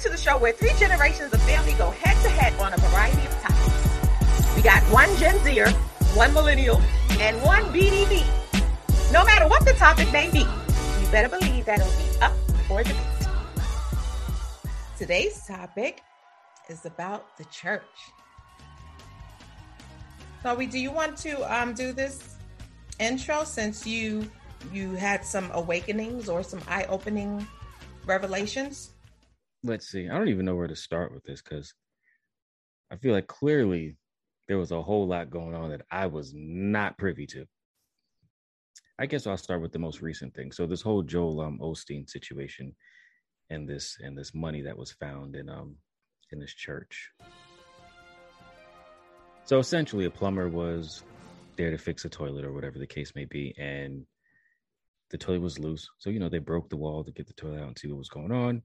to the show where three generations of family go head to head on a variety of topics. We got one Gen Zer, one millennial, and one BDB. No matter what the topic may be, you better believe that it'll be up for debate. Today's topic is about the church. Chloe, do you want to um, do this intro since you you had some awakenings or some eye-opening revelations? Let's see. I don't even know where to start with this because I feel like clearly there was a whole lot going on that I was not privy to. I guess I'll start with the most recent thing. So this whole Joel um, Osteen situation and this and this money that was found in um in this church. So essentially, a plumber was there to fix a toilet or whatever the case may be, and the toilet was loose. So you know they broke the wall to get the toilet out and see what was going on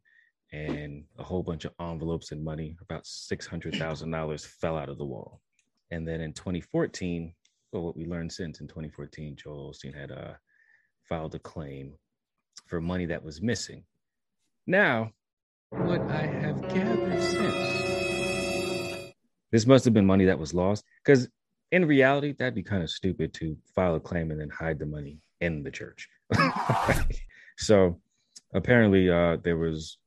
and a whole bunch of envelopes and money, about $600,000 fell out of the wall. And then in 2014, well, what we learned since in 2014, Joel Osteen had uh, filed a claim for money that was missing. Now, what I have gathered since, this must have been money that was lost because in reality, that'd be kind of stupid to file a claim and then hide the money in the church. so apparently, uh, there was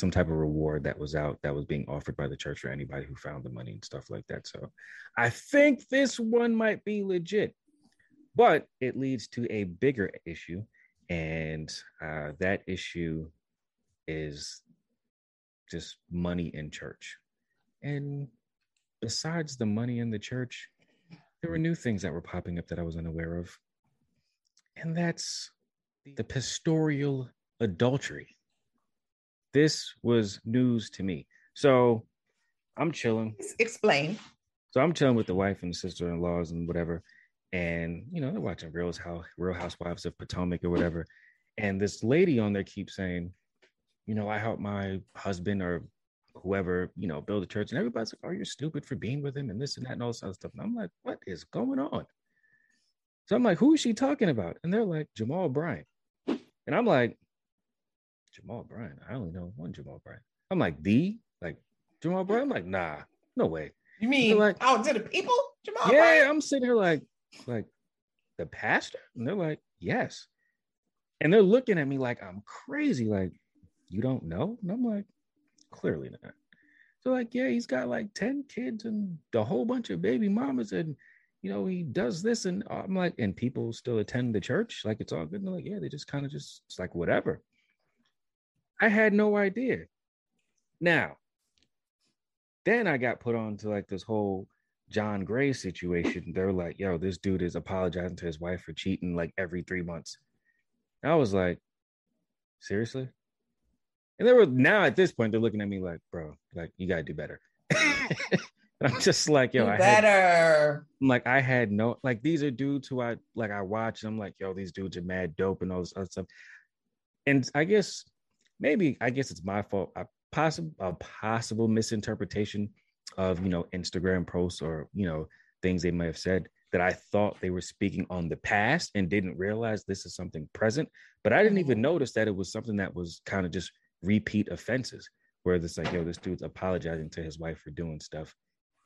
some type of reward that was out that was being offered by the church for anybody who found the money and stuff like that. So I think this one might be legit, but it leads to a bigger issue. And uh, that issue is just money in church. And besides the money in the church, there were new things that were popping up that I was unaware of. And that's the pastoral adultery this was news to me. So I'm chilling. Explain. So I'm chilling with the wife and the sister-in-laws and whatever, and you know they're watching Real House, Real Housewives of Potomac or whatever, and this lady on there keeps saying, you know, I helped my husband or whoever, you know, build a church, and everybody's like, "Oh, you're stupid for being with him," and this and that and all this other stuff. And I'm like, "What is going on?" So I'm like, "Who is she talking about?" And they're like, "Jamal Bryant," and I'm like, Jamal Bryant. I only know one Jamal Bryant. I'm like, the like Jamal Bryant. I'm like, nah, no way. You mean like out to the people? Jamal yeah, Bryant? I'm sitting here like, like the pastor, and they're like, yes, and they're looking at me like I'm crazy. Like, you don't know? And I'm like, clearly not. So like, yeah, he's got like ten kids and a whole bunch of baby mamas, and you know he does this, and I'm like, and people still attend the church, like it's all good. And they're like, yeah, they just kind of just it's like whatever. I had no idea. Now, then I got put on to like this whole John Gray situation. They're like, yo, this dude is apologizing to his wife for cheating like every three months. And I was like, seriously? And they were now at this point, they're looking at me like, bro, like you gotta do better. I'm just like, yo, do I better. Had, I'm like, I had no like these are dudes who I like I watch, and I'm like, yo, these dudes are mad dope and all this other stuff. And I guess maybe I guess it's my fault. A possible a possible misinterpretation of you know Instagram posts or you know things they may have said that I thought they were speaking on the past and didn't realize this is something present. But I didn't even mm-hmm. notice that it was something that was kind of just repeat offenses, where it's like, yo, this dude's apologizing to his wife for doing stuff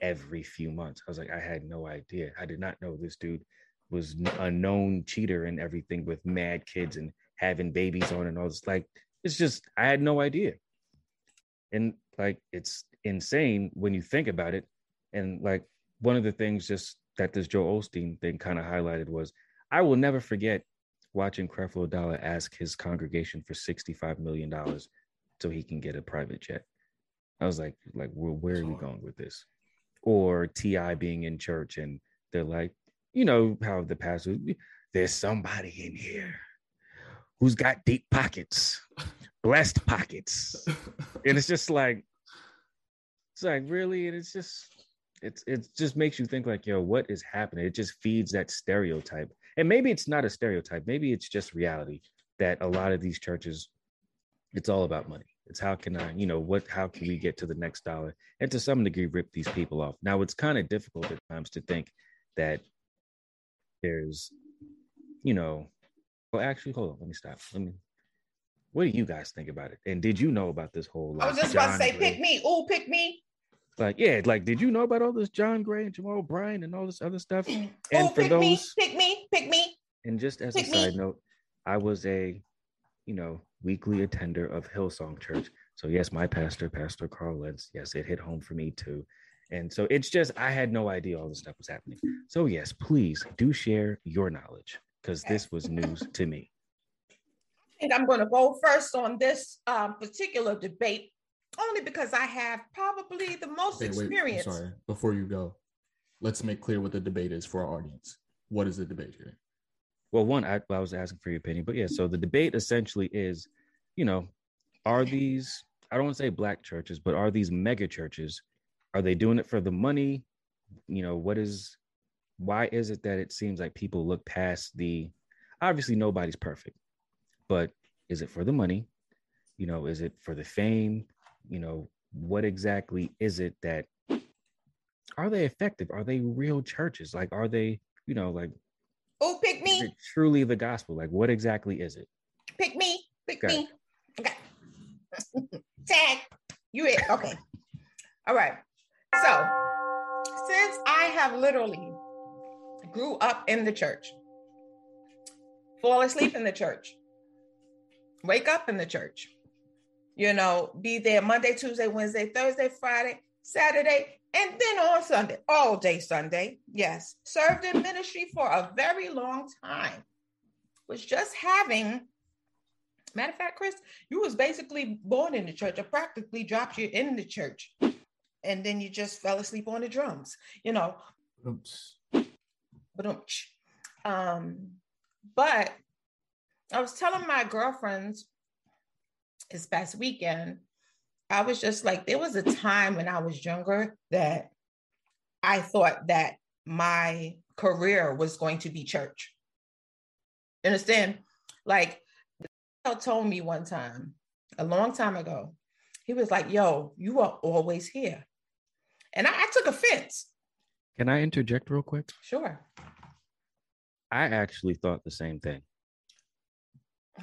every few months. I was like, I had no idea. I did not know this dude was a known cheater and everything with mad kids and having babies on and all this. Like, it's just I had no idea. And like it's insane when you think about it. And like one of the things just that this Joe Osteen thing kind of highlighted was I will never forget watching Creflo Dollar ask his congregation for $65 million so he can get a private jet. I was like, like, well, where are we going with this? Or T.I. being in church and they're like, you know how the pastor, there's somebody in here who's got deep pockets, blessed pockets. and it's just like, it's like really, and it's just, it's it just makes you think like, yo, what is happening? It just feeds that stereotype. And maybe it's not a stereotype, maybe it's just reality that a lot of these churches, it's all about money. It's how can I, you know, what how can we get to the next dollar? And to some degree rip these people off. Now it's kind of difficult at times to think that there's, you know, well, actually, hold on. Let me stop. Let me What do you guys think about it? And did you know about this whole? Like, I was just John about to say, Gray? pick me. Oh, pick me. Like, yeah, like, did you know about all this John Gray and Jamal Bryant and all this other stuff? Mm. And Ooh, for pick those, me, pick me, pick me. And just as pick a side me. note, I was a, you know, weekly attender of Hillsong Church. So yes, my pastor, Pastor Carl Lentz, yes, it hit home for me too. And so it's just I had no idea all this stuff was happening. So yes, please do share your knowledge because this was news to me. I think I'm going to go first on this um, particular debate, only because I have probably the most okay, experience. Wait, sorry, before you go, let's make clear what the debate is for our audience. What is the debate here? Well, one, I, I was asking for your opinion, but yeah, so the debate essentially is, you know, are these I don't want to say black churches, but are these mega churches? Are they doing it for the money? You know, what is why is it that it seems like people look past the obviously nobody's perfect, but is it for the money? You know, is it for the fame? You know, what exactly is it that are they effective? Are they real churches? Like, are they, you know, like, oh, pick me. truly the gospel? Like, what exactly is it? Pick me, pick me. Okay. Tag. You it. Okay. All right. So, since I have literally grew up in the church, fall asleep in the church, wake up in the church, you know, be there Monday, Tuesday, Wednesday, Thursday, Friday, Saturday, and then on Sunday, all day Sunday. Yes, served in ministry for a very long time. Was just having Matter of fact, Chris, you was basically born in the church. I practically dropped you in the church, and then you just fell asleep on the drums. You know. Oops. Um, but I was telling my girlfriends this past weekend, I was just like, there was a time when I was younger that I thought that my career was going to be church. Understand? Like he told me one time, a long time ago, he was like, Yo, you are always here. And I, I took offense. Can I interject real quick? Sure. I actually thought the same thing.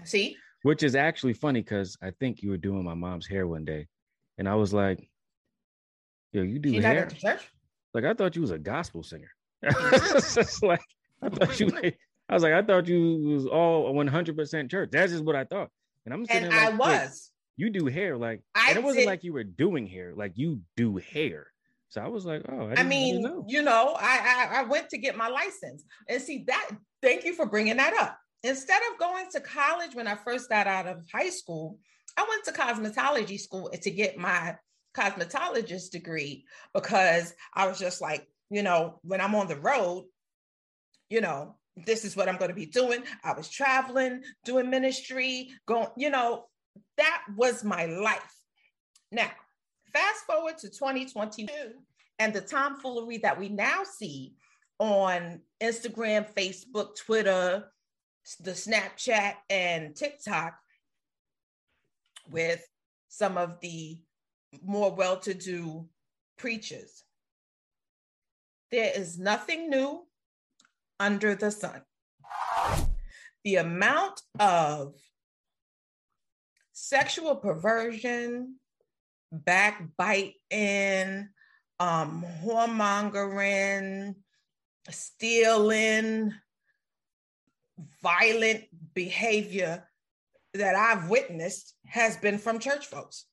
See? Which is actually funny because I think you were doing my mom's hair one day. And I was like, Yo, you do hair? Like, I thought you was a gospel singer. like, I thought you I was like, I thought you was all 100% church. That's just what I thought. And I'm saying, like, I was. You do hair like, I and it wasn't did. like you were doing hair, like you do hair. So I was like, oh, I, I mean, know. you know, I, I I went to get my license, and see that. Thank you for bringing that up. Instead of going to college when I first got out of high school, I went to cosmetology school to get my cosmetologist degree because I was just like, you know, when I'm on the road, you know, this is what I'm going to be doing. I was traveling, doing ministry, going, you know, that was my life. Now, fast forward to 2022 and the tomfoolery that we now see on Instagram, Facebook, Twitter, the Snapchat, and TikTok with some of the more well to do preachers. There is nothing new under the sun. The amount of sexual perversion, backbiting, um, whoremongering, stealing, violent behavior that I've witnessed has been from church folks.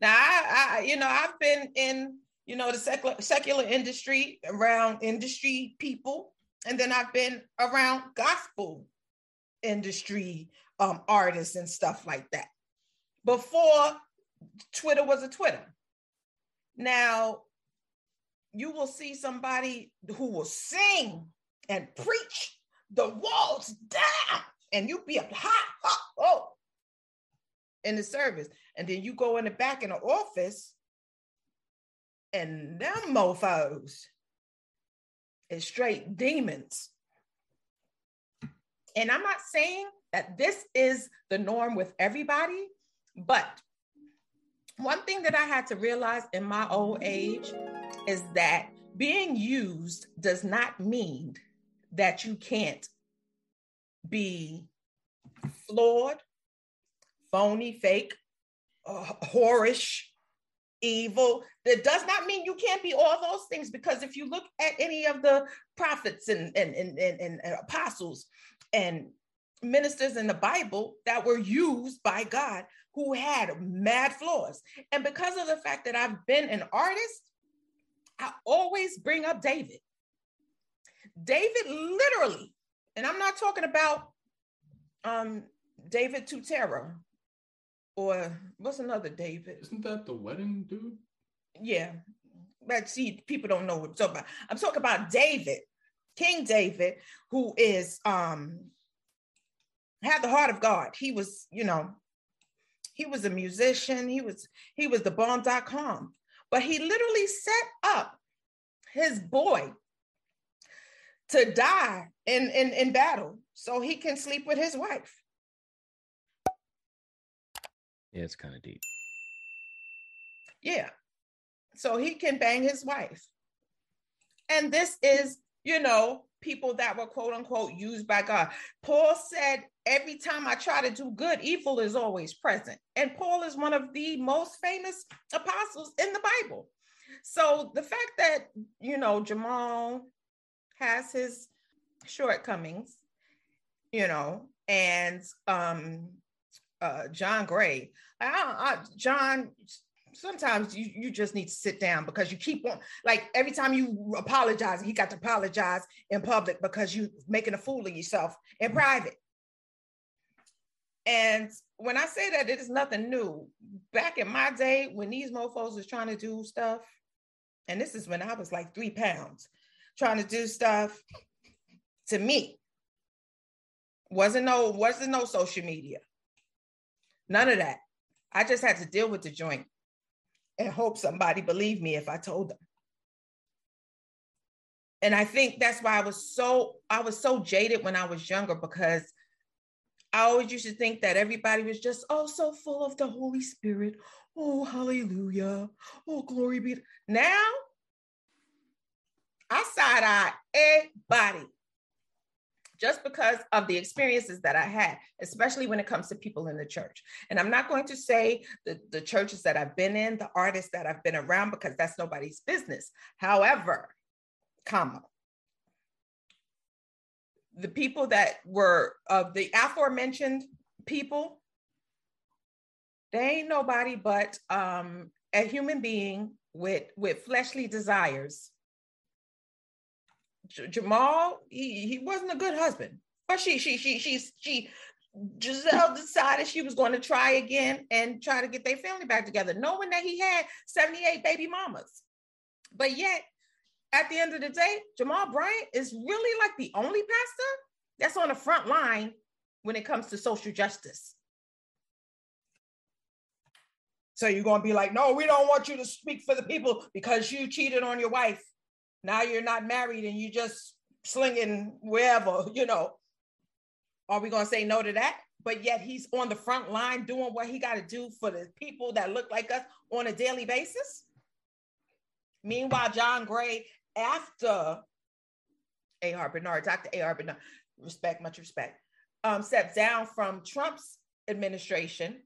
Now, I, I you know, I've been in you know, the secular, secular industry around industry people. And then I've been around gospel industry um, artists and stuff like that before Twitter was a Twitter. Now, you will see somebody who will sing and preach the walls down, and you be up hot, hot, oh, in the service. And then you go in the back in the office and them mofos is straight demons. And I'm not saying that this is the norm with everybody, but one thing that I had to realize in my old age is that being used does not mean that you can't be flawed, phony, fake, uh, whorish, evil. That does not mean you can't be all those things because if you look at any of the prophets and, and, and, and, and apostles and ministers in the Bible that were used by God who had mad flaws. And because of the fact that I've been an artist, I always bring up David. David literally, and I'm not talking about um David Tutera or what's another David? Isn't that the wedding dude? Yeah. But see, people don't know what I'm talking about. I'm talking about David, King David, who is um had the heart of God. He was, you know, he was a musician, he was he was the bomb.com, but he literally set up his boy to die in, in, in battle so he can sleep with his wife. Yeah, it's kind of deep. Yeah. So he can bang his wife. And this is, you know, people that were quote unquote used by God. Paul said, every time I try to do good, evil is always present. And Paul is one of the most famous apostles in the Bible. So the fact that, you know, Jamal has his shortcomings, you know, and um uh John Gray, I, I, John sometimes you, you just need to sit down because you keep on like every time you apologize he got to apologize in public because you're making a fool of yourself in private. And when i say that it is nothing new back in my day when these mofos was trying to do stuff and this is when i was like three pounds trying to do stuff to me wasn't no wasn't no social media none of that i just had to deal with the joint and hope somebody believed me if I told them. And I think that's why I was so I was so jaded when I was younger because I always used to think that everybody was just oh so full of the Holy Spirit. Oh hallelujah. Oh glory be. Now I side eye everybody just because of the experiences that I had, especially when it comes to people in the church. And I'm not going to say the, the churches that I've been in, the artists that I've been around, because that's nobody's business. However, comma, the people that were of the aforementioned people, they ain't nobody but um, a human being with with fleshly desires J- Jamal, he, he wasn't a good husband. But she, she, she, she, she, Gizelle decided she was going to try again and try to get their family back together, knowing that he had 78 baby mamas. But yet, at the end of the day, Jamal Bryant is really like the only pastor that's on the front line when it comes to social justice. So you're going to be like, no, we don't want you to speak for the people because you cheated on your wife. Now you're not married and you just slinging wherever, you know. Are we going to say no to that? But yet he's on the front line doing what he got to do for the people that look like us on a daily basis. Meanwhile, John Gray, after A.R. Bernard, Dr. A.R. Bernard, respect, much respect, um, stepped down from Trump's administration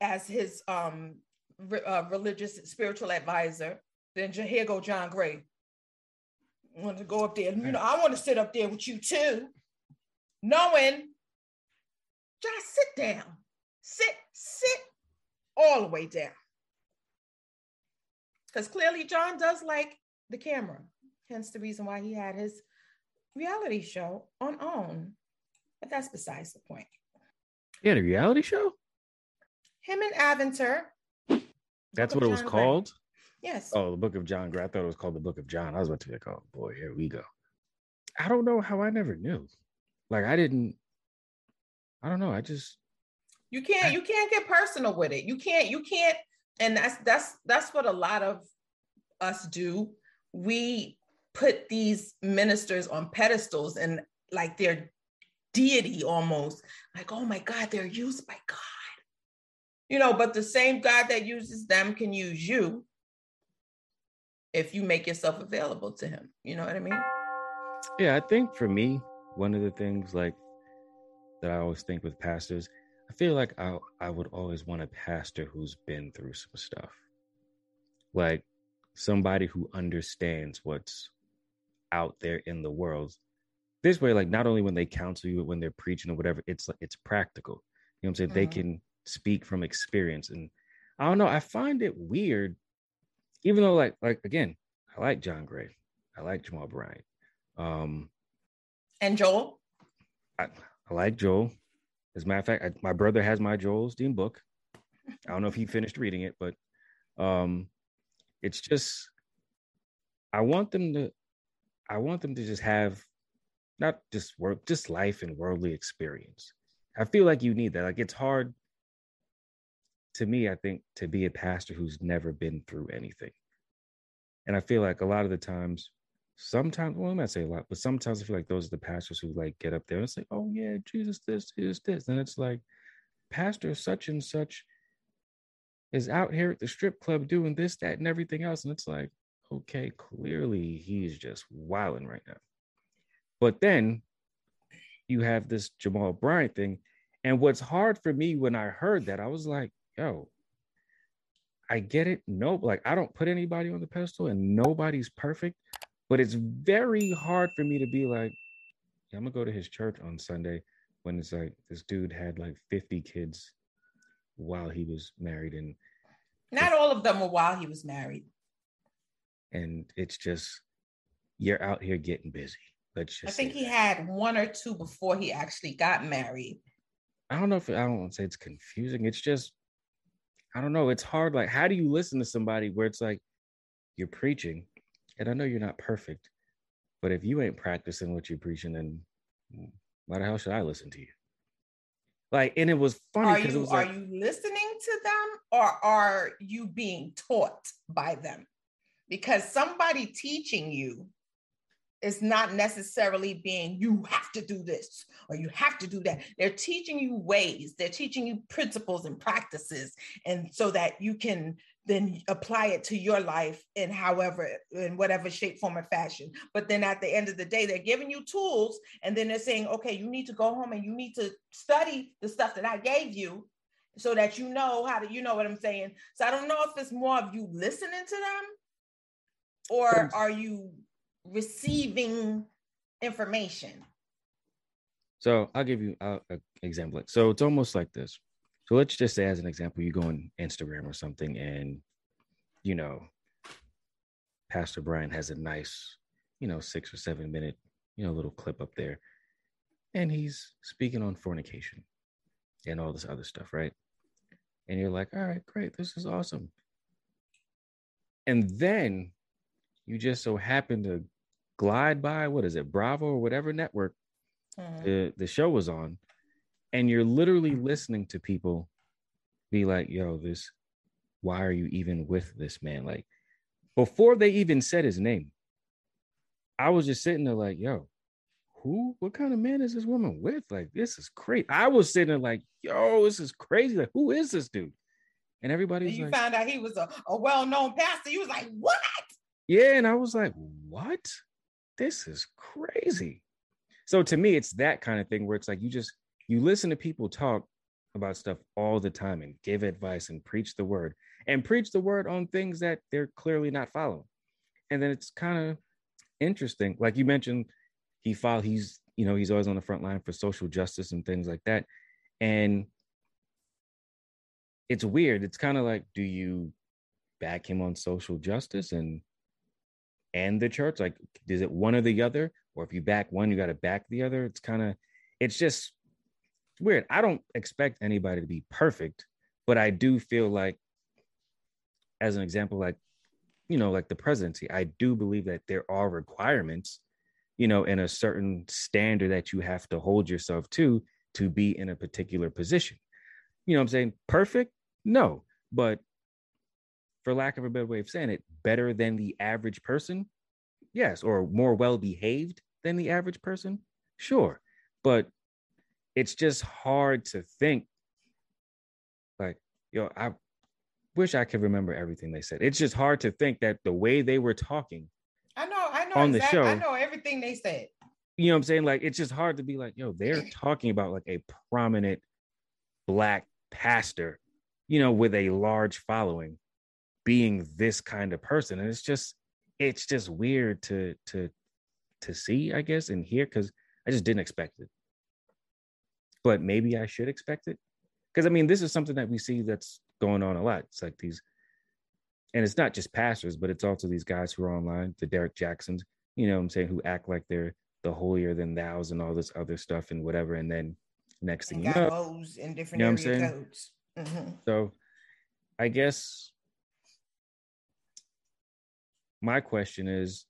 as his um, re- uh, religious spiritual advisor then here go John Gray. I want to go up there. You know, I want to sit up there with you too, knowing just sit down, sit, sit all the way down. Because clearly John does like the camera, hence the reason why he had his reality show on OWN. But that's besides the point. He had a reality show? Him and Aventer. That's what it was Gray. called? Yes. Oh, the Book of John. I thought it was called the Book of John. I was about to be like, oh boy, here we go. I don't know how I never knew. Like I didn't. I don't know. I just. You can't. I, you can't get personal with it. You can't. You can't. And that's that's that's what a lot of us do. We put these ministers on pedestals and like they're deity almost. Like, oh my God, they're used by God. You know, but the same God that uses them can use you if you make yourself available to him. You know what I mean? Yeah, I think for me, one of the things like that I always think with pastors. I feel like I I would always want a pastor who's been through some stuff. Like somebody who understands what's out there in the world. This way, like not only when they counsel you, when they're preaching or whatever, it's like it's practical. You know what I'm saying? They Mhm. can speak from experience. And I don't know, I find it weird, even though like like again, I like John Gray. I like Jamal Bryant. Um And Joel, I, I like Joel. As a matter of fact, I, my brother has my Joel Osteen book. I don't know if he finished reading it, but um, it's just I want them to I want them to just have not just work, just life and worldly experience. I feel like you need that. Like it's hard to me, I think, to be a pastor who's never been through anything. And I feel like a lot of the times, sometimes, well, I'm not say a lot, but sometimes I feel like those are the pastors who like get up there and say, oh yeah, Jesus, this, Jesus, this. And it's like, Pastor such and such is out here at the strip club doing this, that, and everything else. And it's like, okay, clearly he's just wilding right now. But then you have this Jamal Bryant thing. And what's hard for me when I heard that, I was like, yo, I get it. No, like I don't put anybody on the pedestal and nobody's perfect, but it's very hard for me to be like, yeah, I'm gonna go to his church on Sunday when it's like this dude had like 50 kids while he was married and not all of them were while he was married. and it's just you're out here getting busy. Let's just I think he that. had one or two before he actually got married. I don't know if I don't want to say it's confusing. It's just I don't know. It's hard. Like, how do you listen to somebody where it's like you're preaching, and I know you're not perfect, but if you ain't practicing what you're preaching, then why the hell should I listen to you? Like, and it was funny Are because it was are like, you listening to them or are you being taught by them? Because somebody teaching you is not necessarily being you have to do this or you have to do that. They're teaching you ways, they're teaching you principles and practices, and so that you can then apply it to your life in however in whatever shape form or fashion. But then at the end of the day they're giving you tools and then they're saying okay you need to go home and you need to study the stuff that i gave you so that you know how to you know what i'm saying? So i don't know if it's more of you listening to them or are you receiving information So I'll give you uh, an example. So it's almost like this. So let's just say, as an example, you go on Instagram or something, and you know, Pastor Brian has a nice, you know, six or seven minute, you know, little clip up there, and he's speaking on fornication and all this other stuff, right? And you're like, all right, great, this is awesome. And then you just so happen to glide by what is it, Bravo or whatever network Mhm. the the show was on and you're literally listening to people be like yo this why are you even with this man? Like before they even said his name i was just sitting there like yo who what kind of man is this woman with? Like this is crazy i was sitting there like yo this is crazy. Like who is this dude? And everybody and you like found out he was a, a well-known pastor. You was like what? Yeah, and I was like, what? This is crazy. So to me, it's that kind of thing where it's like you just you listen to people talk about stuff all the time and give advice and preach the word and preach the word on things that they're clearly not following. And then it's kind of interesting. Like you mentioned, he filed, he's, you know, he's always on the front line for social justice and things like that. And it's weird. It's kind of like, do you back him on social justice and and the church? Like, is it one or the other? Or if you back one, you got to back the other. It's kind of, it's just weird. I don't expect anybody to be perfect, but I do feel like, as an example, like, you know, like the presidency, I do believe that there are requirements, you know, in a certain standard that you have to hold yourself to to be in a particular position. You know I'm saying? Perfect? No. But for lack of a better way of saying it, better than the average person? Yes. Or more well behaved than the average person? Sure. But it's just hard to think like, yo, I wish I could remember everything they said. It's just hard to think that the way they were talking i know i know On the exactly, i know everything they said you know what I'm saying? Like it's just hard to be like, yo, they're talking about like a prominent black pastor, you know, with a large following being this kind of person. And it's just it's just weird to to to see, I guess, and hear because I just didn't expect it. But maybe I should expect it. Because I mean, this is something that we see that's going on a lot. It's like these, and it's not just pastors, but it's also these guys who are online, the derek Jacksons, you know I'm saying, who act like they're the holier than thous and all this other stuff and whatever. And then next thing you know, in different you know area codes. Mm-hmm. So I guess my question is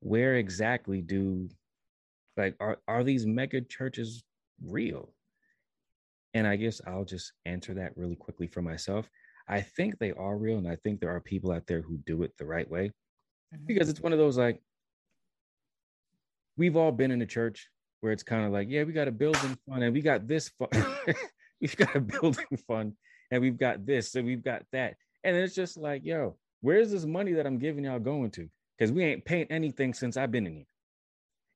where exactly do like are, are these mega churches real? And i guess i'll just answer that really quickly for myself. I think they are real and i think there are people out there who do it the right way. Mm-hmm. because it's one of those like we've all been in a church where it's kind of like yeah we got a building fund and we got this fund we've got a building fund and we've got this and we've got that. And it's just like yo where's this money that i'm giving y'all going to because we ain't paid anything since i've been in here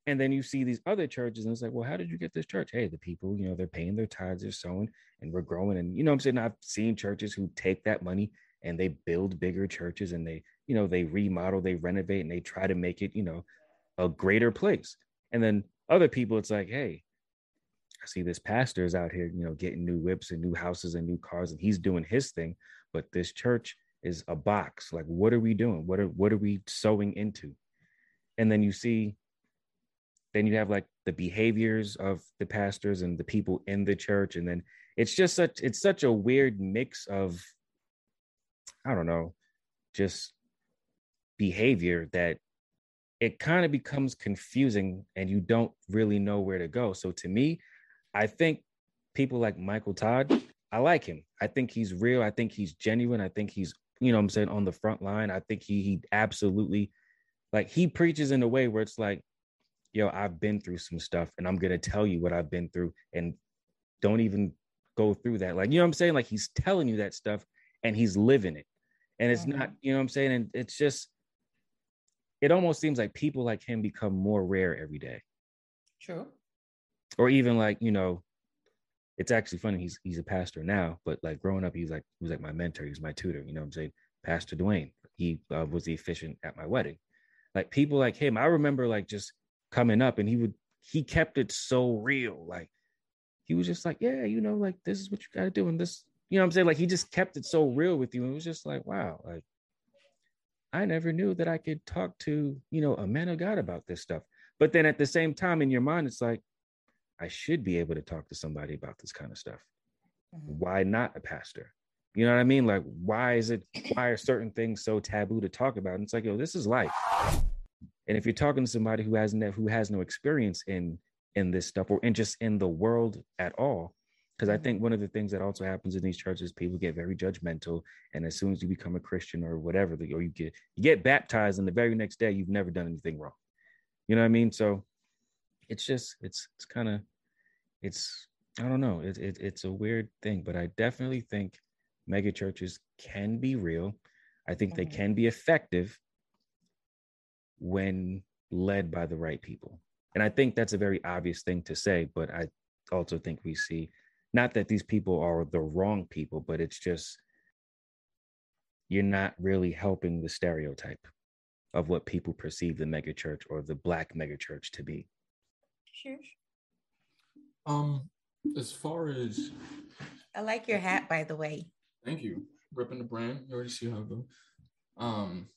and then you see these other churches, and it's like, well, how did you get this church? Hey, the people, you know, they're paying their tithes, they're sowing, and we're growing. And you know I'm saying? I've seen churches who take that money and they build bigger churches and they, you know, they remodel, they renovate, and they try to make it, you know, a greater place. And then other people, it's like, hey, I see this pastor is out here, you know, getting new whips and new houses and new cars, and he's doing his thing. But this church is a box. Like, what are we doing? What are what are we sewing into? And then you see then you have like the behaviors of the pastors and the people in the church and then it's just such it's such a weird mix of i don't know just behavior that it kind of becomes confusing and you don't really know where to go so to me i think people like michael todd i like him i think he's real i think he's genuine i think he's you know what i'm saying on the front line i think he he absolutely like he preaches in a way where it's like yo, I've been through some stuff and I'm gonna tell you what I've been through and don't even go through that. Like, you know what I'm saying? Like he's telling you that stuff and he's living it. And it's mm-hmm. not, you know what I'm saying? And it's just it almost seems like people like him become more rare every day. True. Or even like, you know, it's actually funny. He's he's a pastor now, but like growing up, he's like he was like my mentor. He was my tutor. You know what I'm saying? Pastor Dwayne. He uh, was the officiant at my wedding. Like people like him, I remember like just coming up and he would he kept it so real like he was just like yeah you know like this is what you got to do and this you know i'm saying like he just kept it so real with you and it was just like wow like i never knew that i could talk to you know a man of god about this stuff but then at the same time in your mind it's like i should be able to talk to somebody about this kind of stuff mm-hmm. why not a pastor you know what i mean like why is it why are certain things so taboo to talk about and it's like yo this is life and if you're talking to somebody who has no who has no experience in in this stuff or in just in the world at all, because I think mm-hmm. one of the things that also happens in these churches, people get very judgmental, and as soon as you become a Christian or whatever, or you get you get baptized, and the very next day you've never done anything wrong. You know what I mean? So it's just it's it's kind of it's I don't know it, it it's a weird thing, but I definitely think mega churches can be real. I think they mm-hmm. can be effective when led by the right people. And I think that's a very obvious thing to say, but I also think we see not that these people are the wrong people, but it's just you're not really helping the stereotype of what people perceive the megachurch or the black megachurch to be. Sure. Um, as far as I like your hat, by the way. Thank you. Ripping the brand. You already see how it goes. Um,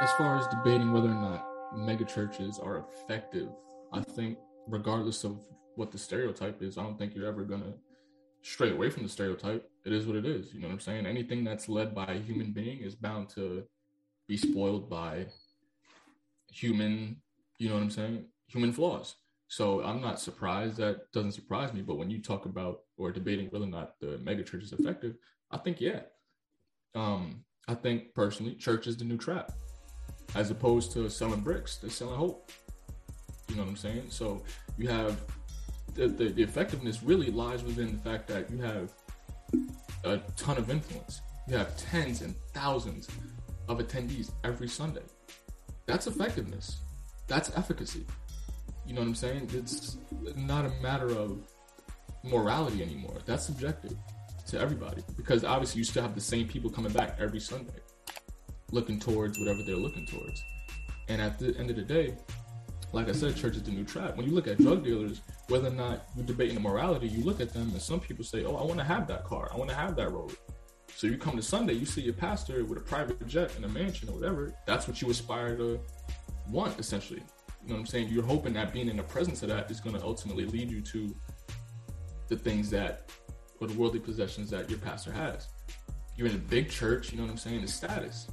as far as debating whether or not mega churches are effective, I think regardless of what the stereotype is, I don't think you're ever gonna stray away from the stereotype. It is what it is. You know what I'm saying? Anything that's led by a human being is bound to be spoiled by human, you know what I'm saying? Human flaws. So I'm not surprised. That doesn't surprise me. But when you talk about or debating whether or not the megachurch is effective, I think yeah. Um, I think personally, church is the new trap as opposed to selling bricks, they're selling hope. You know what I'm saying? So you have the, the, the effectiveness really lies within the fact that you have a ton of influence. You have tens and thousands of attendees every Sunday. That's effectiveness. That's efficacy. You know what I'm saying? It's not a matter of morality anymore. That's subjective to everybody because obviously you still have the same people coming back every Sunday looking towards whatever they're looking towards. And at the end of the day, like I said, church is the new trap. When you look at drug dealers, whether or not you're debating the morality, you look at them and some people say, Oh, I want to have that car. I want to have that road. So you come to Sunday, you see your pastor with a private jet and a mansion or whatever. That's what you aspire to want, essentially. You know what I'm saying? You're hoping that being in the presence of that is going to ultimately lead you to the things that, or the worldly possessions that your pastor has. You're in a big church, you know what I'm saying? The status.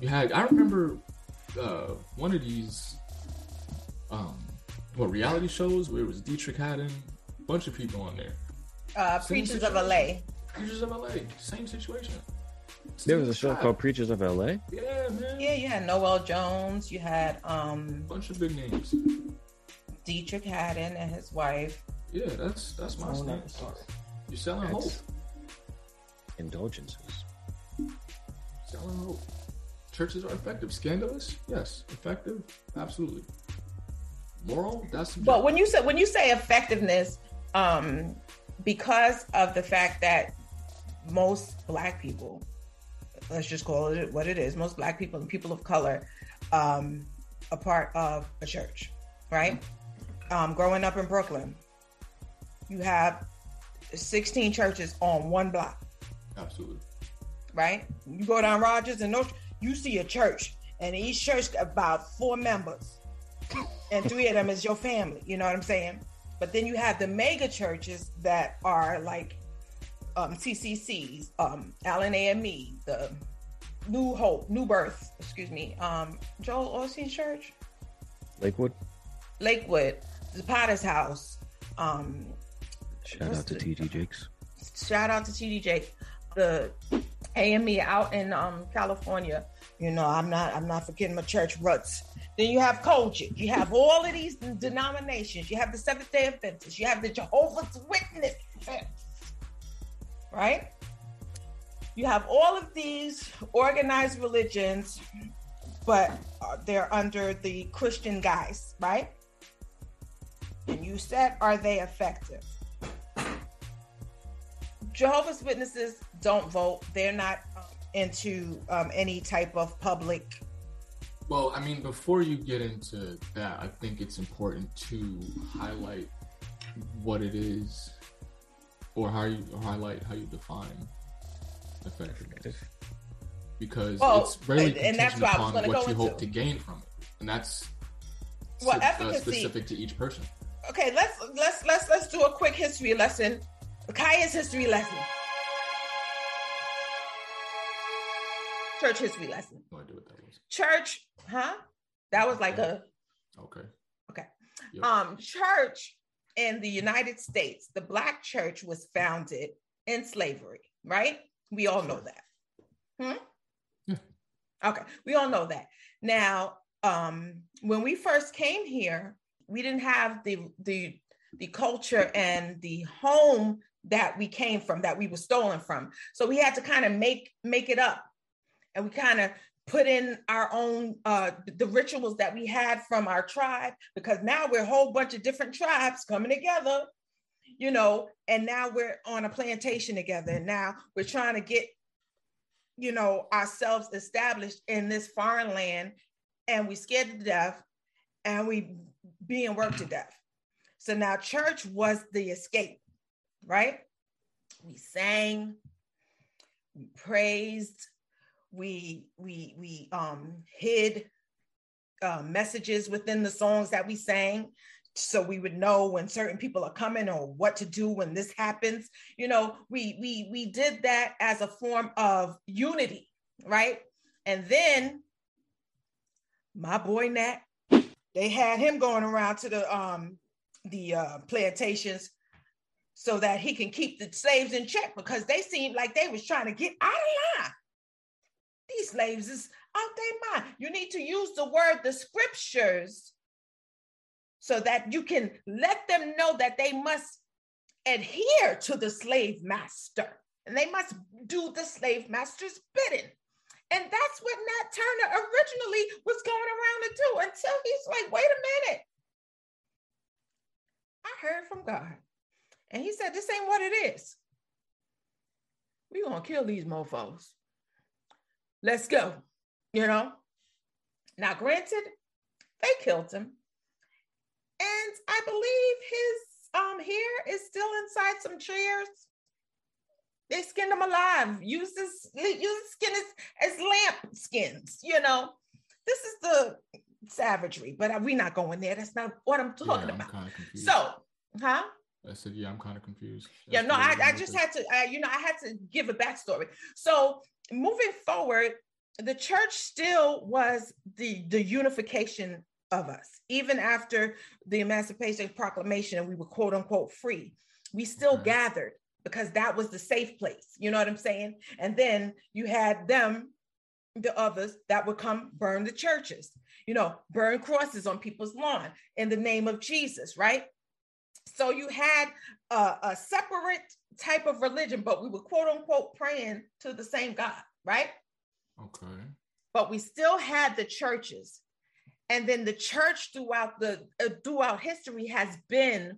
You had, I remember uh, one of these, um, what reality shows where it was Deitrick Haddon, a bunch of people on there. Uh, Preachers of LA. Preachers of LA, same situation. There was a show called Preachers of LA. Yeah, man. Yeah, you had Noel Jones. You had um bunch of big names. Deitrick Haddon and his wife. Yeah, that's that's my oh, stance. You're selling that's hope. Indulgences. Selling hope. Churches are effective. Scandalous? Yes. Effective? Absolutely. Moral? That's subjective. But when you say when you say effectiveness, um, because of the fact that most black people let's just call it what it is. Most black people and people of color um, a part of a church right? Um, growing up in brooklyn you have 16 churches on one block. Absolutely. Right? You go down rogers and you see a church and each church about four members. And three of them is your family you know what i'm saying? But then you have the mega churches that are like um, CCCs, um, Allen AME, the New Hope, New Birth, excuse me, um, Joel Osteen Church, Lakewood, Lakewood, the Potter's House. Um, shout out to TD Jakes. Shout out to TD Jakes, the AME out in um, California. You know, I'm not, I'm not forgetting my church roots. Then you have COGIC. You have all of these denominations. You have the Seventh Day Adventists. You have the Jehovah's Witness right? You have all of these organized religions, but they're under the Christian guise, right? And you said, are they effective? Jehovah's Witnesses don't vote. They're not um, into um, any type of public. Well, I mean, before you get into that, I think it's important to highlight what it is or how you highlight how you define effectiveness. Because well, it's really and, that's what upon what you into. hope to gain from it. And that's well, uh, efficacy, specific to each person. Okay let's let's let's let's do a quick history lesson. Kaya's history lesson. Church history lesson. No idea what that was. Church huh? That was like a okay. Okay. Yep. um church in the United States, the Black church was founded in slavery, right? We all know that. Hmm? Yeah. Okay, we all know that. Now, um, when we first came here, we didn't have the the the culture and the home that we came from, that we were stolen from. So we had to kind of make make it up, and we kind of put in our own uh, the rituals that we had from our tribe because now we're a whole bunch of different tribes coming together you know and now we're on a plantation together. And now we're trying to get you know ourselves established in this foreign land and we scared to death and we being worked to death. So now church was the escape right? We sang we praised we we we um hid uh, messages within the songs that we sang so we would know when certain people are coming or what to do when this happens. You know we we we did that as a form of unity right? And then my boy nat they had him going around to the um the uh plantations so that he can keep the slaves in check because they seemed like they was trying to get out of line these slaves is out their mind. You need to use the word, the scriptures, so that you can let them know that they must adhere to the slave master and they must do the slave master's bidding. And that's what Nat Turner originally was going around to do until he's like, wait a minute, I heard from God. And he said, This ain't what it is. We're going to kill these mofos. Let's go. You know? Now, granted, they killed him. And I believe his um hair is still inside some chairs. They skinned him alive. Use this, use his skin as, as lamp skins, you know. This is the savagery, but we're not going there. That's not what I'm talking yeah, I'm about. So, huh? I said, yeah, I'm kind of confused. That's yeah, no, I, I just had to, uh, you know, I had to give a backstory. So moving forward, the church still was the the unification of us, even after the Emancipation Proclamation, and we were quote unquote free. We still okay. gathered because that was the safe place. You know what I'm saying? And then you had them, the others that would come burn the churches, you know, burn crosses on people's lawn in the name of Jesus, right? So you had a, a separate type of religion, but we were quote unquote praying to the same God, right? Okay. But we still had the churches. And then the church throughout the uh, throughout history has been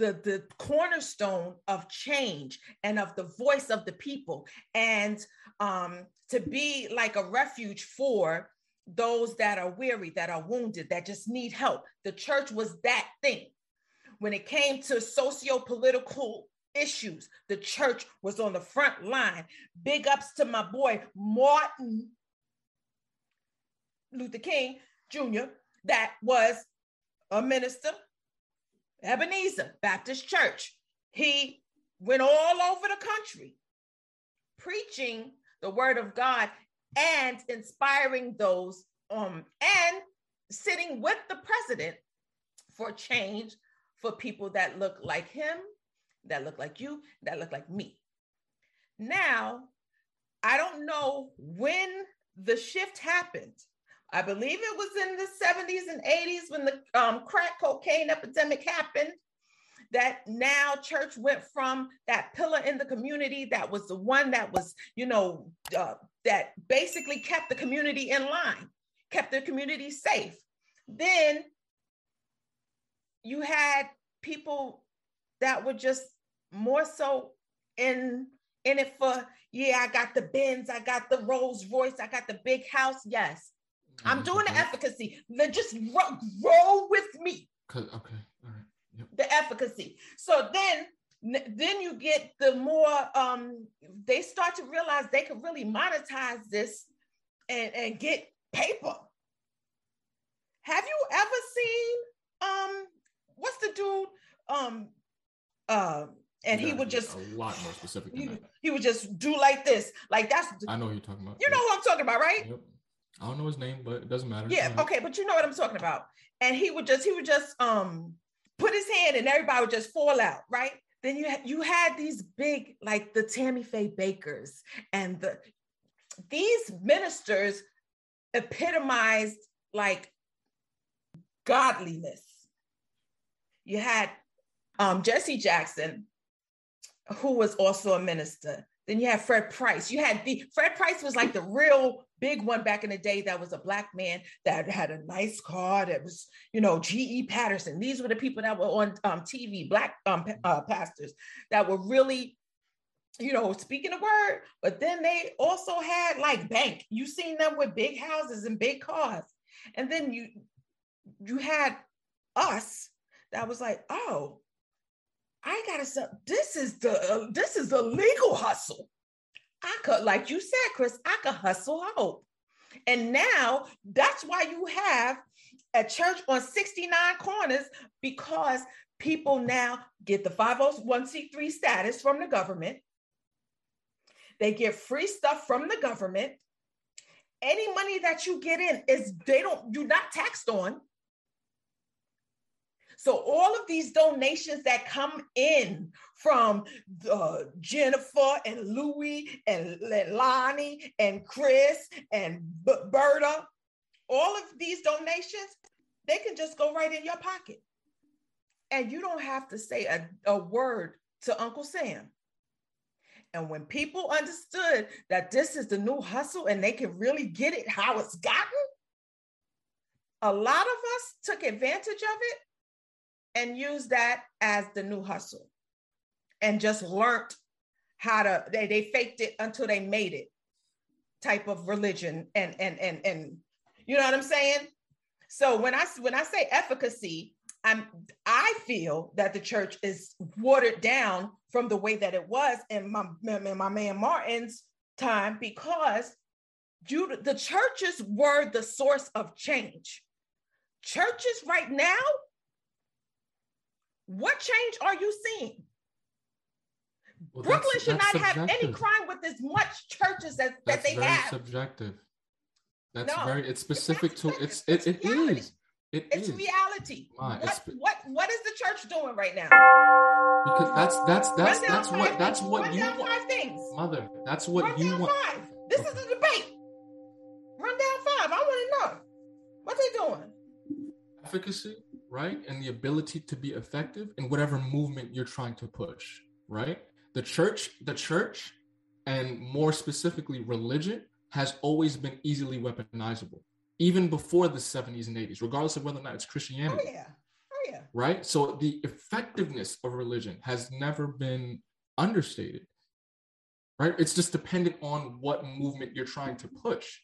the, the cornerstone of change and of the voice of the people and um, to be like a refuge for those that are weary that are wounded that just need help the church was that thing when it came to socio-political issues. The church was on the front line. Big ups to my boy martin luther king jr that was a minister Ebenezer Baptist Church. He went all over the country preaching the word of God and inspiring those um and sitting with the president for change for people that look like him, that look like you, that look like me. Now, I don't know when the shift happened I believe it was in the 70s and 80s when the um, crack cocaine epidemic happened. That now church went from that pillar in the community that was the one that was, you know, uh, that basically kept the community in line, kept the community safe. Then you had people that were just more so in in it for yeah i got the Benz i got the rolls royce i got the big house yes I'm doing the efficacy. then Just roll, roll with me. Okay. All right. Yep. The efficacy. So then then you get the more um they start to realize they could really monetize this and, and get paper. Have you ever seen um what's the dude um uh and yeah, he would just a lot more specific he, he, would just do like this like that's I know who you're talking about. You know who I'm talking about, right? Yep. I don't know his name, but it doesn't matter. Yeah, okay, but you know what I'm talking about. And he would just he would just um put his hand and everybody would just fall out, right? Then you had you had these big like the Tammy Faye Bakkers and the these ministers epitomized like godliness. You had um, Jesse Jackson, who was also a minister. Then you had Fred Price. You had the Fred Price was like the real big one back in the day that was a black man that had a nice car that was, you know, G.E. Patterson. These were the people that were on um, TV, black um, uh, pastors that were really, you know, speaking the word. But then they also had like bank. You seen them with big houses and big cars. And then you you had us that was like, oh, I gotta say, this is the uh, this is the legal hustle. I could, like you said, Chris, I could hustle hope. And now that's why you have a church on 69 corners because people now get the 501c3 status from the government. They get free stuff from the government. Any money that you get in is they don't you're not taxed on. So all of these donations that come in from uh, Jennifer and Louie and Lonnie and Chris and B- Berta, all of these donations, they can just go right in your pocket. And you don't have to say a, a word to Uncle Sam. And when people understood that this is the new hustle and they can really get it how it's gotten, a lot of us took advantage of it and used that as the new hustle and just learned how to they, they faked it until they made it type of religion and and and and you know what i'm saying? So when i when i say efficacy i'm i feel that the church is watered down from the way that it was in my in my man martin's time because you the churches were the source of change. Churches right now what change are you seeing well, Brooklyn that's, should that's not subjective. have any crime with as much churches as that they very have. Subjective. That's no, very. It's specific to. It's it, it is. It it's is. reality. what, it's, what what is the church doing right now? Because that's that's that's that's what that's what Run you down want. Five things. Mother, that's what Run you want. Five. This is a debate. Run down five. I want to know what they doing. Efficacy, right, and the ability to be effective in whatever movement you're trying to push, right the church, the church, and more specifically, religion has always been easily weaponizable, even before the 70s and 80s, regardless of whether or not it's Christianity. Oh, yeah. Oh, yeah. Right? So the effectiveness of religion has never been understated. Right? It's just dependent on what movement you're trying to push.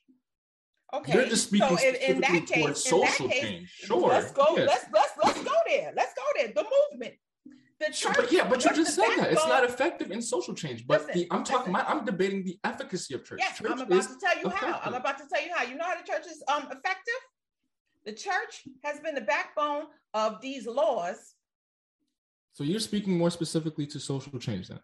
Okay. You're just speaking so in, in that case, social case, change. Sure. Let's go. Yes. Let's let's let's go there. Let's go there. The movement the church. But yeah, but you just said that it's not effective in social change. But listen, the, I'm talking. My, I'm debating the efficacy of church. Yes, church I'm about to tell you effective. how. I'm about to tell you how. You know how the church is um effective. The church has been the backbone of these laws. So you're speaking more specifically to social change then.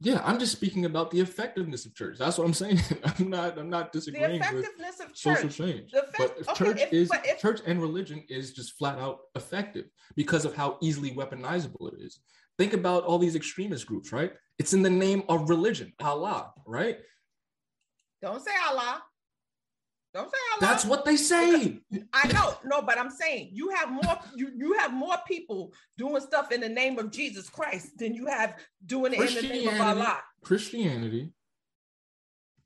Yeah, I'm just speaking about the effectiveness of church. That's what I'm saying. I'm not. I'm not disagreeing. The effectiveness of church. Social change. but if okay, church if, is if, church and religion is just flat out effective because of how easily weaponizable it is. Think about all these extremist groups, right? It's in the name of religion, Allah, right? Don't say Allah. Don't say. That's what they say. I know, no, but I'm saying you have more you, you have more people doing stuff in the name of Jesus Christ than you have doing it in the name of Allah. Christianity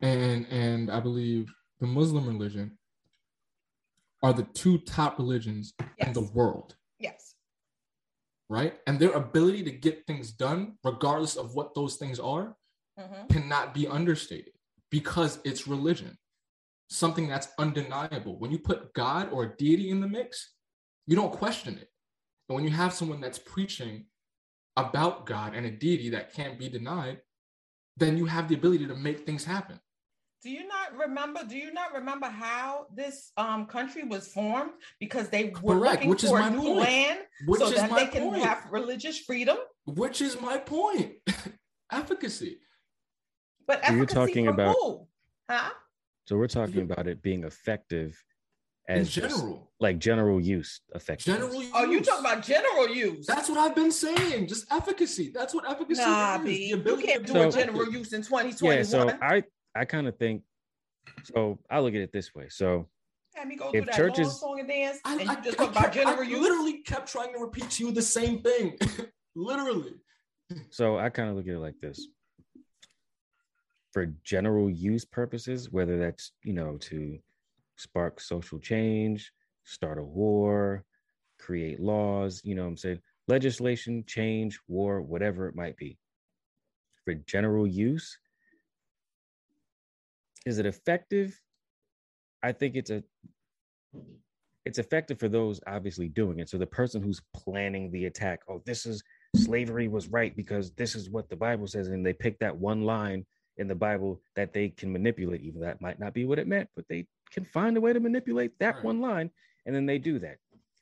and and I believe the Muslim religion are the two top religions yes. in the world. Yes. Right? And their ability to get things done, regardless of what those things are, mm-hmm. cannot be understated because it's religion something that's undeniable. When you put God or a deity in the mix, you don't question it. And when you have someone that's preaching about God and a deity that can't be denied, then you have the ability to make things happen. Do you not remember? Do you not remember how this um, country was formed? Because they were Correct, looking for a new point. land which so that they can point. have religious freedom. Which is my point. efficacy. But efficacy you're talking about who? Huh? So we're talking about it being effective as in general, just, like general use effective. General use. Oh, you talking about general use? That's what I've been saying. Just efficacy. That's what efficacy nah, is. B, you can't do so, a general use in 2021. Yeah, so I I kind of think. So I look at it this way. So if churches, song and dance, I, and I, you just I, talk about general use. Literally kept trying to repeat to you the same thing. literally. So I kind of look at it like this for general use purposes, whether that's, you know, to spark social change, start a war, create laws, you know I'm saying? Legislation, change, war, whatever it might be. For general use, is it effective? I think it's a it's effective for those obviously doing it. So the person who's planning the attack, oh, this is slavery was right because this is what the Bible says, and they pick that one line in the Bible that they can manipulate. Even that might not be what it meant, but they can find a way to manipulate that right. one line, and then they do that.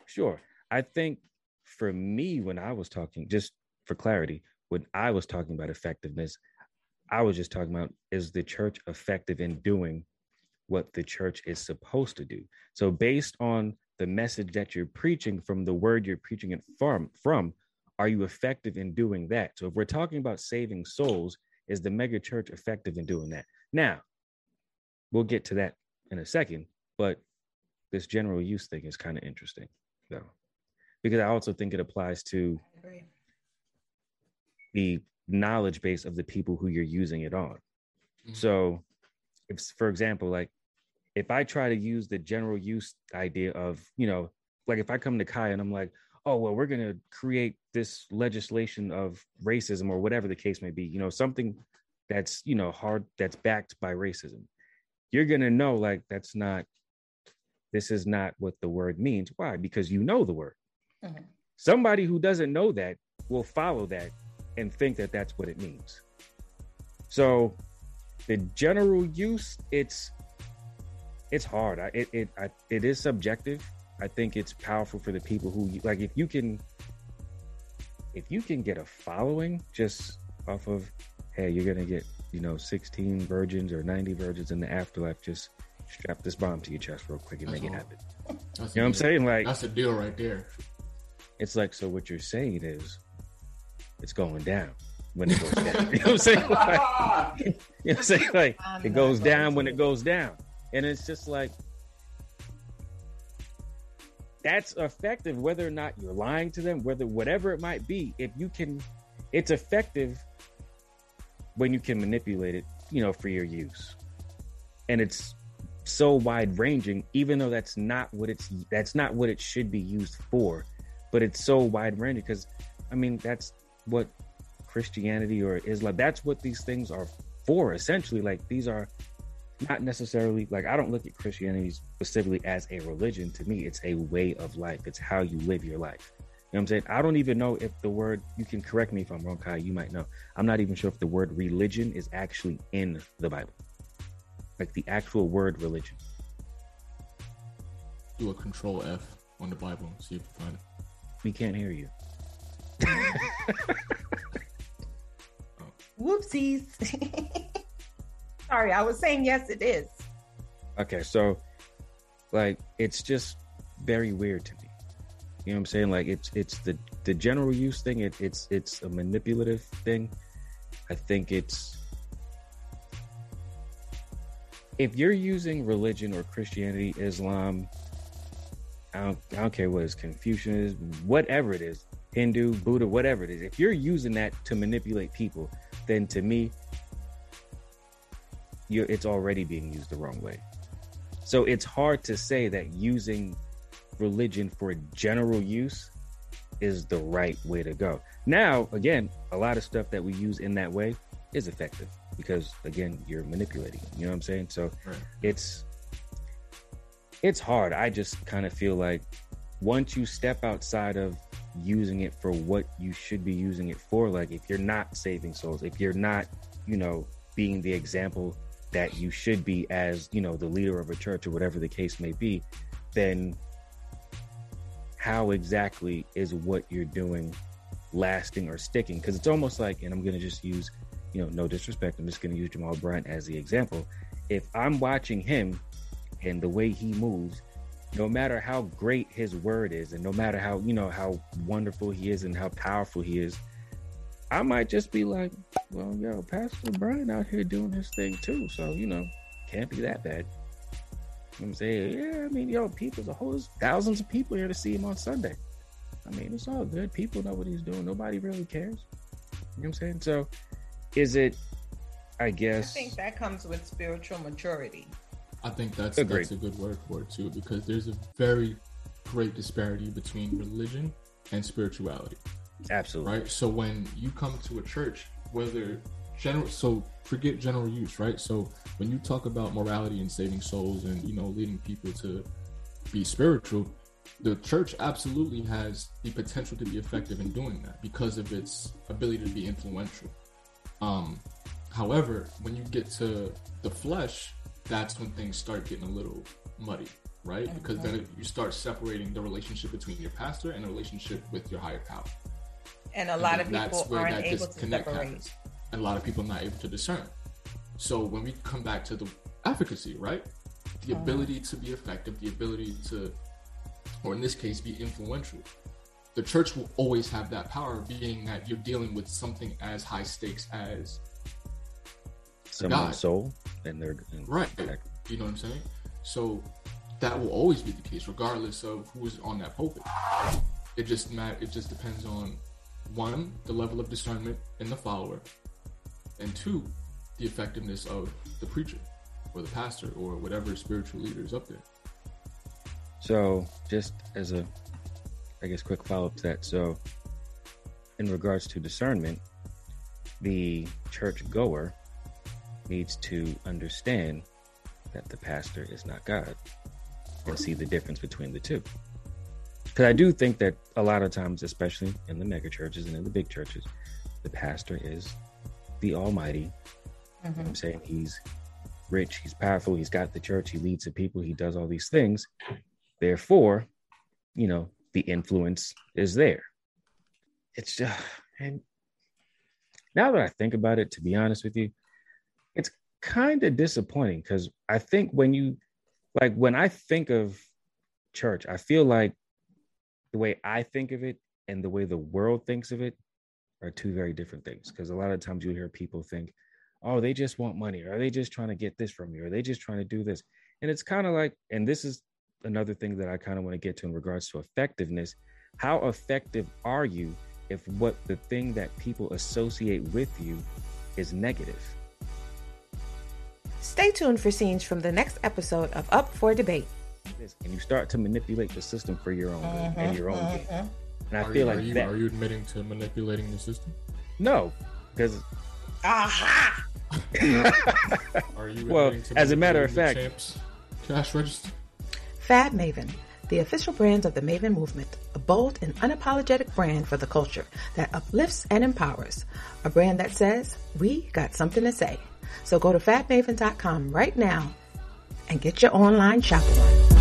Sure, I think for me, when I was talking, just for clarity, when I was talking about effectiveness, I was just talking about is the church effective in doing what the church is supposed to do? So, based on the message that you're preaching from the word you're preaching it from, from are you effective in doing that? So, if we're talking about saving souls, is the mega church effective in doing that? Now, we'll get to that in a second, but this general use thing is kind of interesting, though, because I also think it applies to the knowledge base of the people who you're using it on. Mm-hmm. So, if, for example, like if I try to use the general use idea of, you know, like if I come to Kai and I'm like, oh well we're going to create this legislation of racism or whatever the case may be you know something that's you know hard that's backed by racism. You're going to know like that's not this is not what the word means. Why? Because you know the word. Mm-hmm. somebody who doesn't know that will follow that and think that that's what it means. So the general use it's it's hard. I, it it I, it is subjective I think it's powerful for the people who like if you can if you can get a following just off of hey you're gonna get you know 16 virgins or 90 virgins in the afterlife just strap this bomb to your chest real quick and that's make all. it happen. that's you know what i'm saying? Like that's a deal right there. it's like so what you're saying is it's going down when it goes down. You know what i'm saying? Like, you know what i'm saying? Like it goes down when it goes down. And it's just like that's effective whether or not you're lying to them whether whatever it might be if you can it's effective when you can manipulate it you know for your use. And it's so wide ranging even though that's not what it's that's not what it should be used for but it's so wide ranging because i mean that's what christianity or islam that's what these things are for essentially. Like these are not necessarily like I don't look at Christianity specifically as a religion. To me, it's a way of life. It's how you live your life. You know what I'm saying? I don't even know if the word you can correct me if I'm wrong, Kai, you might know. I'm not even sure if the word religion is actually in the Bible. Like the actual word religion. Do a control F on the Bible and see if you find it. We can't hear you. Oh. Whoopsies. Sorry, I was saying yes, it is. Okay, so like it's just very weird to me. You know what I'm saying? Like it's it's the the general use thing. It, it's it's a manipulative thing. I think it's if you're using religion or Christianity, Islam, I don't, I don't care what is Confucianism, whatever it is, Hindu, Buddha, whatever it is. If you're using that to manipulate people, then to me, you're, it's already being used the wrong way. So it's hard to say that using religion for general use is the right way to go. Now, again, a lot of stuff that we use in that way is effective because again, you're manipulating. You know what I'm saying? So right. it's it's hard. I just kind of feel like once you step outside of using it for what you should be using it for, like if you're not saving souls, if you're not, you know, being the example that you should be as you know the leader of a church or whatever the case may be then how exactly is what you're doing lasting or sticking? Because it's almost like and i'm going to just use you know no disrespect i'm just going to use jamal bryant as the example. If i'm watching him and the way he moves no matter how great his word is and no matter how you know how wonderful he is and how powerful he is I might just be like, well, yo, Pastor Brian out here doing his thing too. So, you know, can't be that bad. I'm saying, yeah, I mean, yo, people's a whole thousands of people here to see him on Sunday. I mean, it's all good. People know what he's doing. Nobody really cares. You know what I'm saying? So, is it? I guess. I think that comes with spiritual maturity. I think that's that's a good word for it too, because there's a very great disparity between religion and spirituality. Absolutely. Right. So when you come to a church, whether general, so forget general use, right? So when you talk about morality and saving souls and you know leading people to be spiritual, the church absolutely has the potential to be effective in doing that because of its ability to be influential. Um, however, when you get to the flesh, that's when things start getting a little muddy, right? Because then you start separating the relationship between your pastor and the relationship with your higher power and a lot of people aren't able to separate. Happens. And a lot of people are not able to discern. So when we come back to the efficacy, right? The uh-huh. ability to be effective, the ability to, or in this case, be influential. The church will always have that power, being that you're dealing with something as high stakes as someone's soul, and they're right. You know what I'm saying? So that will always be the case, regardless of who is on that pulpit. It just mat- It just depends on one, the level of discernment in the follower, and two, the effectiveness of the preacher or the pastor or whatever spiritual leader is up there. So, just as a I guess, quick follow up to that. So, in regards to discernment, the church goer needs to understand that the pastor is not God and see the difference between the two. Because I do think that a lot of times, especially in the mega churches and in the big churches, the pastor is the Almighty. Mm-hmm. I'm saying he's rich, he's powerful, he's got the church, he leads the people, he does all these things. Therefore, you know, the influence is there. It's just, and now that I think about it, to be honest with you, it's kind of disappointing because I think when you, like, when I think of church, I feel like the way I think of it and the way the world thinks of it are two very different things. Because a lot of times you hear people think, oh, they just want money, or are they just trying to get this from you, or they just trying to do this. And it's kind of like, and this is another thing that I kind of want to get to in regards to effectiveness. How effective are you if what the thing that people associate with you is negative? Stay tuned for scenes from the next episode of Up for Debate. And you start to manipulate the system for your own mm-hmm, and your own mm-hmm. gain. And I are feel you, like are you, that. Are you admitting to manipulating the system? No, because. Aha! are you well, as a matter of fact, cash register? Fab Maven, the official brand of the Maven movement, a bold and unapologetic brand for the culture that uplifts and empowers. A brand that says, we got something to say. So go to fabmaven.com right now and get your online shopping on.